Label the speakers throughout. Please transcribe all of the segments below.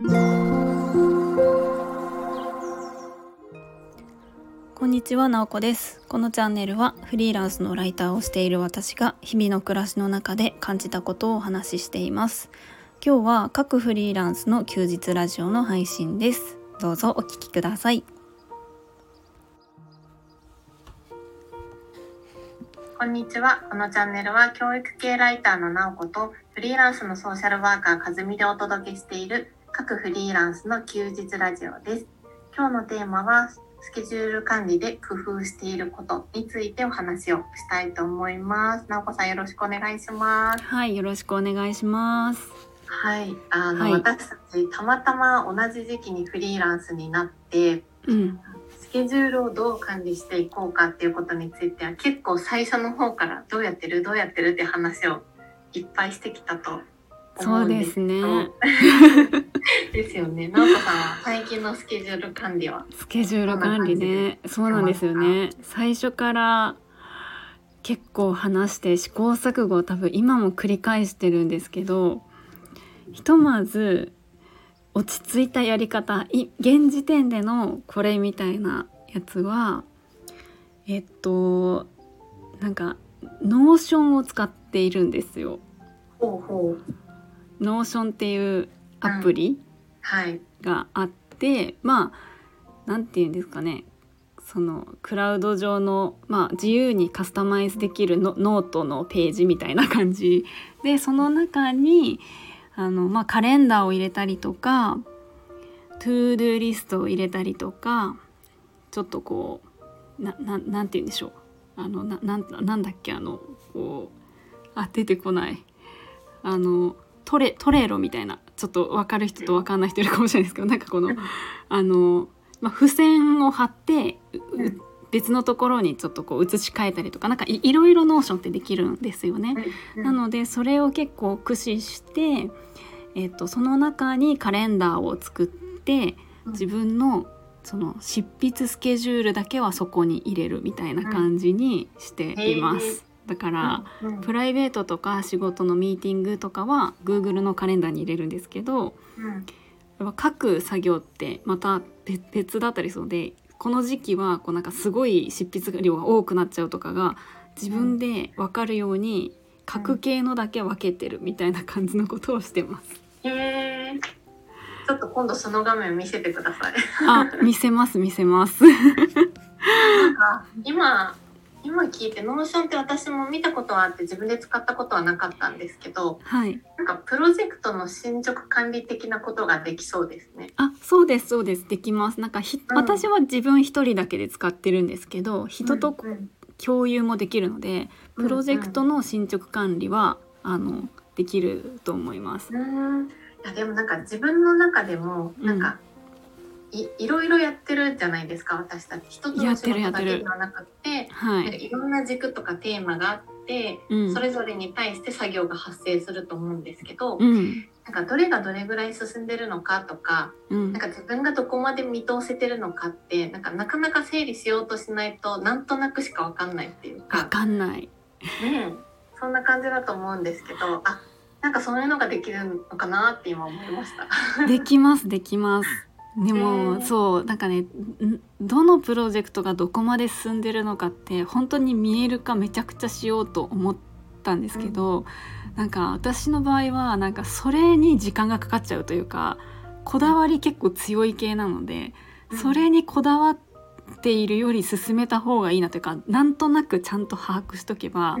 Speaker 1: こんにちは、なおこです。このチャンネルはフリーランスのライターをしている私が日々の暮らしの中で感じたことをお話ししています。今日は各フリーランスの休日ラジオの配信です。どうぞお聞きください。
Speaker 2: こんにちは。このチャンネルは教育系ライターのなおことフリーランスのソーシャルワーカーかずみでお届けしている各フリーランスの休日ラジオです。今日のテーマはスケジュール管理で工夫していることについてお話をしたいと思います。なおこさんよろしくお願いします。
Speaker 1: はい、よろしくお願いします。
Speaker 2: はい。あの、
Speaker 1: はい
Speaker 2: 私たちたまたま同じ時期にフリーランスになって
Speaker 1: うん、
Speaker 2: スケジュールをどう管理していこうかっていうことについては結構最初の方からどうやってる？どうやってる？って話をいっぱいしてきたと思
Speaker 1: そううん
Speaker 2: で
Speaker 1: ですね。
Speaker 2: ですよね。直子さんは最近のスケジュール管理は？
Speaker 1: スケジュール管理ね、そうなんですよね。最初から結構話して試行錯誤を多分今も繰り返してるんですけど、ひとまず落ち着いたやり方、い現時点でのこれみたいなやつは、えっとなんか Notion を使っているんですよ。
Speaker 2: ほうほう
Speaker 1: Notion っていうアプリ。
Speaker 2: はい。
Speaker 1: があってまあなんて言うんですかね。そのクラウド上の、まあ、自由にカスタマイズできるノノートのページみたいな感じ。でその中にあの、まあ、カレンダーを入れたりとかToDo リストを入れたりとかちょっとこうなななんて言うんでしょう。あのななんなんだっけあのこうあ出てこない。あのトレ Trello みたいなちょっと分かる人と分かんない人いるかもしれないですけどなんかこのあの、まあ、付箋を貼って別のところにちょっとこう移し替えたりとかなんかいいろいろ Notion ってできるんですよね。なのでそれを結構駆使して、えっとその中にカレンダーを作って自分のその執筆スケジュールだけはそこに入れるみたいな感じにしています。だから、
Speaker 2: うんうん
Speaker 1: プライベートとか仕事のミーティングとかは Google のカレンダーに入れるんですけど
Speaker 2: うん
Speaker 1: やっぱ書く作業ってまた別別だったりするのでこの時期はこうなんかすごい執筆量が多くなっちゃうとかが自分で分かるように書く系のだけ分けてるみたいな感じのことをしてます。
Speaker 2: ちょっと今度その画面見せてください。
Speaker 1: あ見せます見せます。
Speaker 2: なんか今今聞いて Notion って私も見たことはあって自分で使ったことはなかったんですけど
Speaker 1: はい
Speaker 2: なんかプロジェクトの進捗管理的なことができそうですね。
Speaker 1: あそうですそうですできます。なんかひ、
Speaker 2: うん
Speaker 1: 私は自分一人だけで使ってるんですけど人と
Speaker 2: うんうん
Speaker 1: 共有もできるので
Speaker 2: うん
Speaker 1: プロジェクトの進捗管理は、あのできると思います。
Speaker 2: うんいやでもなんか自分の中でもなんか、いいろいろやってるじゃないですか私たち。一つの仕事だけではなくて
Speaker 1: はい、
Speaker 2: いろんな軸とかテーマがあって、
Speaker 1: うん、
Speaker 2: それぞれに対して作業が発生すると思うんですけど、
Speaker 1: うん、
Speaker 2: なんかどれがどれぐらい進んでるのかとか
Speaker 1: うん。
Speaker 2: なん、か自分がどこまで見通せてるのかってなんかなかなか整理しようとしないとなんとなくしかわかんないっていう
Speaker 1: わ
Speaker 2: か、
Speaker 1: かんない。
Speaker 2: ねえ、そんな感じだと思うんですけどあなんかそういうのができるのかなって今思いました。
Speaker 1: できますできます。で
Speaker 2: へ
Speaker 1: も
Speaker 2: ー
Speaker 1: そうなんかねんどのプロジェクトがどこまで進んでるのかって本当に見える化めちゃくちゃしようと思ったんですけど、なんか私の場合はなんかそれに時間がかかっちゃうというかこだわり結構強い系なので、それにこだわっているより進めた方がいいなというかなんとなくちゃんと把握しとけば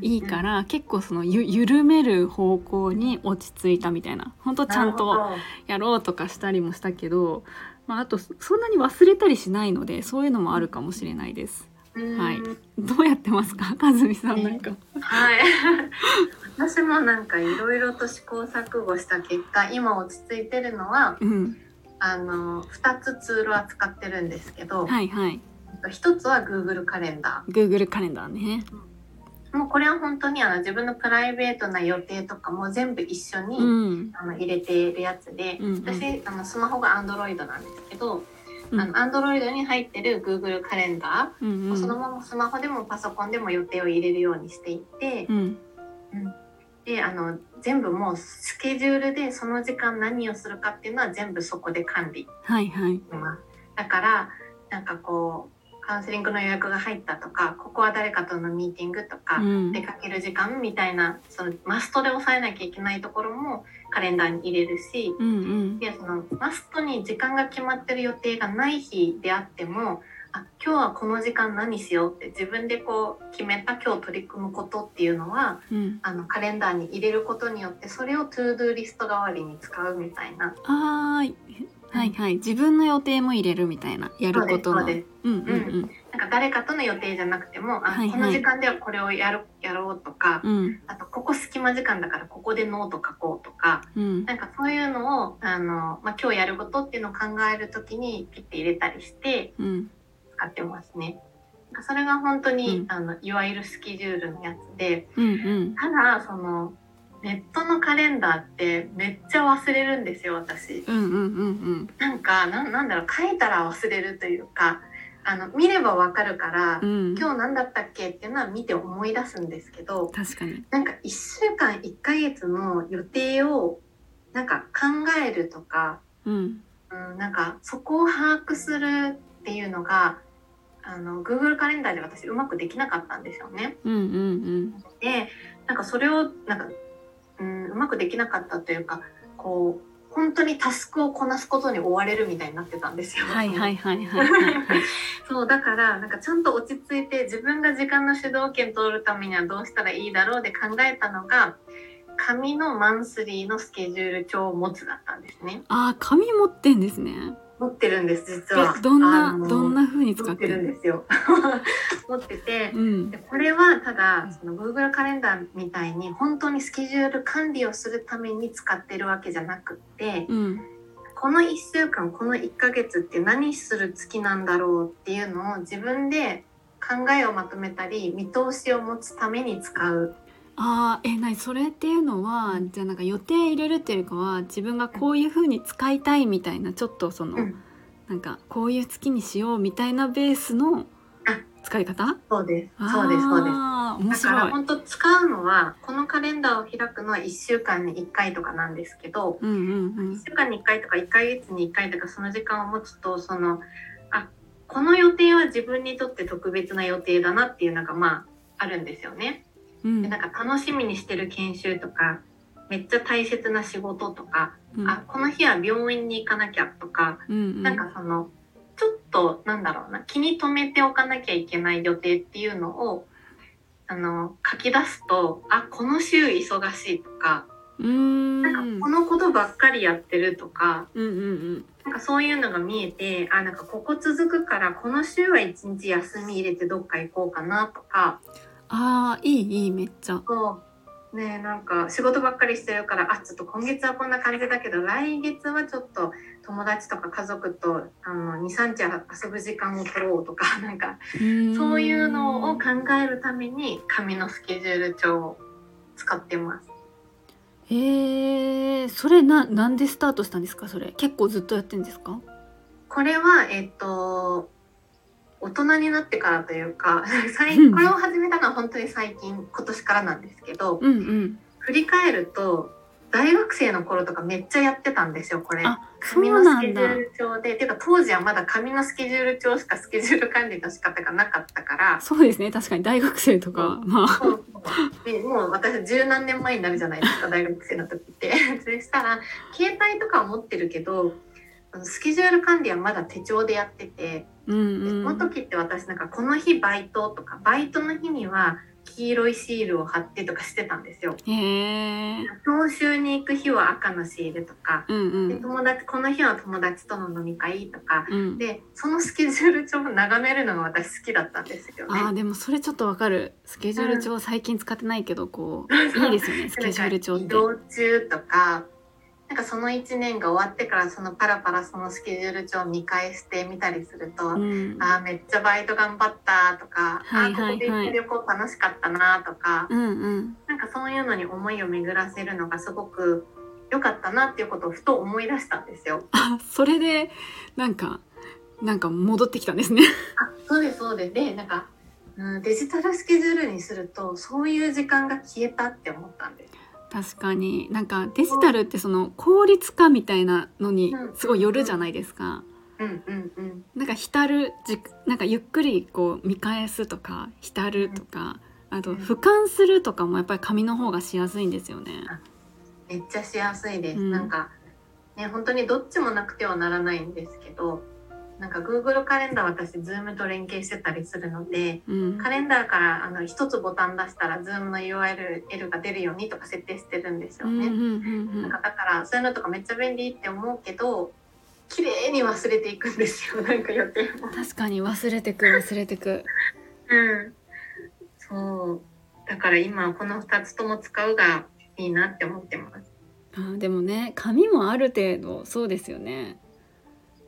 Speaker 1: いいか、ら、結構そのゆ緩める方向に落ち着いたみたいな。本当ちゃんとやろうとかしたりもしたけど、まあ、あとそそんなに忘れたりしないのでそういうのもあるかもしれないです。はい。どうやってますか？かずみさんなんか。
Speaker 2: はい。私もなんかいろいろと試行錯誤した結果、今落ち着いてるのは、
Speaker 1: うん、
Speaker 2: あの2つツールは使ってるんですけど、
Speaker 1: はいはい。
Speaker 2: 一つは Google カレンダ
Speaker 1: Google カレンダーね。
Speaker 2: ー。もうこれは本当にあの自分のプライベートな予定とかも全部一緒に、
Speaker 1: うん。
Speaker 2: あの入れているやつで、
Speaker 1: うんうん
Speaker 2: 私あのスマホが Android なんですけど、
Speaker 1: うん
Speaker 2: あの Android に入ってる Google カレンダ
Speaker 1: うん
Speaker 2: ー、
Speaker 1: うん。
Speaker 2: そのままスマホでもパソコンでも予定を入れるようにしていて、
Speaker 1: うん。
Speaker 2: であの全部もうスケジュールでその時間何をするかっていうのは全部そこで管理
Speaker 1: はいはい。
Speaker 2: だからなんかこうカウンセリングの予約が入ったとかここは誰かとのミーティングとか、
Speaker 1: うん
Speaker 2: 出かける時間みたいなそのマストで抑えなきゃいけないところもカレンダーに入れるし
Speaker 1: うんうん。
Speaker 2: でそのマストに時間が決まってる予定がない日であってもあ今日はこの時間何しようって自分でこう決めた今日取り組むことっていうのは
Speaker 1: うん。
Speaker 2: あのカレンダーに入れることによってそれを ToDo リスト代わりに使うみたいな
Speaker 1: あーはいはい。自分の予定も入れるみたいな。やることの。
Speaker 2: そう
Speaker 1: んうんうん。
Speaker 2: なんか誰かとの予定じゃなくてもあ、
Speaker 1: はいはい
Speaker 2: この時間ではこれをやるやろうとか、
Speaker 1: うん
Speaker 2: あとここ隙間時間だからここでノート書こうとか
Speaker 1: うん。
Speaker 2: なんかそういうのをあの、まあ、今日やることっていうのを考えるときにピッて入れたりして
Speaker 1: うん。
Speaker 2: 使ってますね。それが本当に、
Speaker 1: うん
Speaker 2: あのいわゆるスケジュールのやつで
Speaker 1: うんうん。
Speaker 2: ただそのネットのカレンダーってめっちゃ忘れるんですよ私。
Speaker 1: うんうんうん
Speaker 2: なんかなんなんだろう書いたら忘れるというかあの見ればわかるから、
Speaker 1: うん。うん。
Speaker 2: 今日何だったっけっていうのは見て思い出すんですけど
Speaker 1: 確かに。
Speaker 2: なんか1週間1ヶ月の予定をなんか考えるとか、
Speaker 1: うん。
Speaker 2: うん、なんかそこを把握するっていうのがあの Google カレンダーで私うまくできなかったんですよね。
Speaker 1: うんうん
Speaker 2: でなんかそれをなんか、うん、うまくできなかったというかこう本当にタスクをこなすことに追われるみたいになってたんですよ。
Speaker 1: うん。はいはいはいはい。
Speaker 2: そうだからなんかちゃんと落ち着いて自分が時間の主導権取るためにはどうしたらいいだろうで考えたのが紙のマンスリーのスケジュール帳を持つだったんですね。
Speaker 1: あー紙持ってんですね。
Speaker 2: 持ってるんです実は。
Speaker 1: えどんなどんな風に使
Speaker 2: 持っててるん
Speaker 1: る
Speaker 2: ですよ。持ってて
Speaker 1: う。ん
Speaker 2: でこれはただその Google カレンダーみたいに本当にスケジュール管理をするために使ってるわけじゃなくって
Speaker 1: うん
Speaker 2: この1週間この1ヶ月って何する月なんだろうっていうのを自分で考えをまとめたり見通しを持つために使う。
Speaker 1: あーえなにそれっていうのはじゃあなんか予定入れるっていうよりかは自分がこういう風に使いたいみたいなちょっとその、
Speaker 2: うん
Speaker 1: なんかこういう月にしようみたいなベースの
Speaker 2: あ
Speaker 1: 使い方？
Speaker 2: そうですそうですそうです。だから。本当使うのはこのカレンダーを開くのは1週間に1回とかなんですけど
Speaker 1: うんうん
Speaker 2: 1週間に1回とか1ヶ月に1回とかその時間を持つとそのあこの予定は自分にとって特別な予定だなっていうのがまああるんですよね。
Speaker 1: うん。
Speaker 2: でなんか楽しみにしてる研修とかめっちゃ大切な仕事とか、
Speaker 1: うん。
Speaker 2: あこの日は病院に行かなきゃとか、
Speaker 1: うんうん。
Speaker 2: なんかそのちょっとなんだろうな気に留めておかなきゃいけない予定っていうのをあの書き出すとあこの週忙しいとか
Speaker 1: ん。
Speaker 2: なんかこのことばっかりやってるとか
Speaker 1: うんうんうん。
Speaker 2: なんかそういうのが見えてあなんかここ続くからこの週は一日休み入れてどっか行こうかなとか
Speaker 1: あーいいいいめっちゃ。
Speaker 2: そう。ねなんか仕事ばっかりしてるからあちょっと今月はこんな感じだけど来月はちょっと友達とか家族とあの23日遊ぶ時間を取ろうとか なんかそういうのを考えるために紙のスケジュール帳を使ってます。
Speaker 1: えー、それななんでスタートしたんですかそれ。結構ずっとやってんですか？
Speaker 2: これはえっと大人になってからというか 最
Speaker 1: うん。
Speaker 2: これを始めたのは本当に最近今年からなんですけど
Speaker 1: うんうん。
Speaker 2: 振り返ると大学生の頃とかめっちゃやってたんですよこれ。紙のスケジュール帳で、ていうか当時はまだ紙のスケジュール帳しかスケジュール管理の仕方がなかったから、
Speaker 1: そうですね。確かに大学生とか、まあ。
Speaker 2: そうでもう私十何年前になるじゃないですか 大学生の時って。そしたら携帯とかは持ってるけどスケジュール管理はまだ手帳でやってて、
Speaker 1: うん
Speaker 2: でその
Speaker 1: うん
Speaker 2: 時って私なんかこの日バイトとかバイトの日には黄色いシールを貼ってとかしてたんですよ。
Speaker 1: へえ
Speaker 2: 教習に行く日は赤のシールとか。
Speaker 1: うんうん。
Speaker 2: で友達この日は友達との飲み会とか
Speaker 1: うん。
Speaker 2: でそのスケジュール帳を眺めるのが私好きだったんですよね。
Speaker 1: あーでもそれちょっとわかる。スケジュール帳最近使ってないけどこう いいですよねスケジュール帳って。
Speaker 2: 移動中とかなんかその1年が終わってからそのパラパラそのスケジュール帳を見返してみたりすると、
Speaker 1: うん。
Speaker 2: あーめっちゃバイト頑張ったとか、
Speaker 1: はいはいはい。
Speaker 2: あーここで行った旅行楽しかったなとか、
Speaker 1: うんうん。
Speaker 2: なんかそういうのに思いを巡らせるのがすごく良かったなっていうことをふと思い出したんですよ。
Speaker 1: あそれでなんかなんか戻ってきたんですね。
Speaker 2: あそうですそうです。でなんか、うん、デジタルスケジュールにするとそういう時間が消えたって思ったんです
Speaker 1: 確かに。なんかデジタルってその効率化みたいなのにすごいよるじゃないですか。
Speaker 2: うんうんうん。
Speaker 1: なんか浸るじなんかゆっくりこう見返すとか浸るとか、あと
Speaker 2: うん。
Speaker 1: 俯瞰するとかもやっぱり紙の方がしやすいんですよね。
Speaker 2: めっちゃしやすいです、
Speaker 1: うん。
Speaker 2: なんかね本当にどっちもなくてはならないんですけどなんか Google カレンダー私 Zoom と連携してたりするので
Speaker 1: うん
Speaker 2: カレンダーからあの一つボタン出したら Zoom の URL が出るようにとか設定してるんですよね。なんかだからそういうのとかめっちゃ便利って思うけど綺麗に忘れていくんですよ なんか予定も。
Speaker 1: 確かに忘れてく忘れてく。
Speaker 2: うん、そうだから今この2つとも使うがいいなって思ってます。
Speaker 1: あでもね紙もある程度そうですよね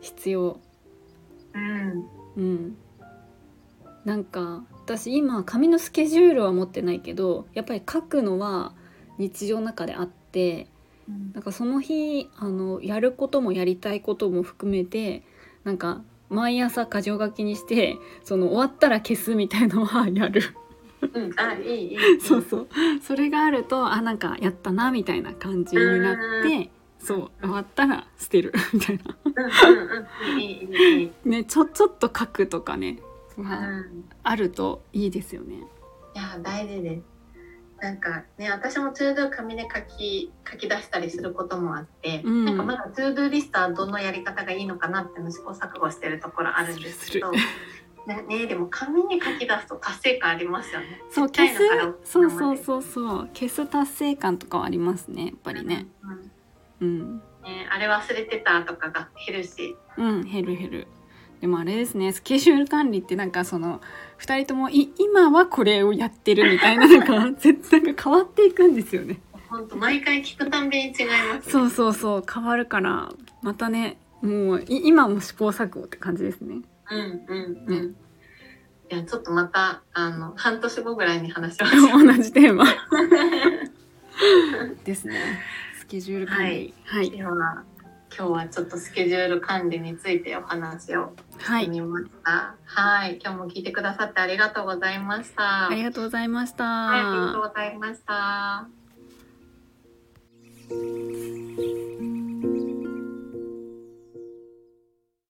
Speaker 1: 必要。
Speaker 2: うん。
Speaker 1: うん、なんか私今紙のスケジュールは持ってないけどやっぱり書くのは日常の中であってなんかその日あのやることもやりたいことも含めてなんか毎朝箇条書きにしてその終わったら消すみたいのは やる。
Speaker 2: うん、あいいいい。
Speaker 1: そうそう。それがあるとあなんかやったなみたいな感じになってそう終わったら捨てる みたいな。ねちょちょっと書くとかね、
Speaker 2: う
Speaker 1: まあ、
Speaker 2: ん、
Speaker 1: あるといいですよね。
Speaker 2: いや大事です。なんかね私も ToDo 紙で書き書き出したりすることもあって、
Speaker 1: うん。
Speaker 2: なんかまだ ToDo リストはどのやり方がいいのかなってのを試行錯誤してるところあるんですけど
Speaker 1: す
Speaker 2: ねねでも紙に書き出すと達成感ありますよね。
Speaker 1: そう消す。そうそうそうそう。消す達成感とかはありますねやっぱりね。
Speaker 2: うん
Speaker 1: うん
Speaker 2: ねあれ忘れてたとかが減るし
Speaker 1: うん減る減る。でもあれですねスケジュール管理ってなんかその2人ともい今はこれをやってるみたいな なんか絶対変わっていくんですよね。
Speaker 2: 本当毎回聞くたんびに違います、ね、
Speaker 1: そうそうそう変わるからまたねもうい今も試行錯誤って感じですね。
Speaker 2: うんうんう
Speaker 1: ね
Speaker 2: ん。いやちょっとまたあの半年後ぐらいに話しましょう。
Speaker 1: 同じテーマ ですね。スケジュール管理はい
Speaker 2: では今日はちょっとスケジュール管理についてお話を
Speaker 1: はい、
Speaker 2: してみました。はい、今日も聞いてくださってありがとうございました。
Speaker 1: ありがとうございました。
Speaker 2: はい、ありがとうございました。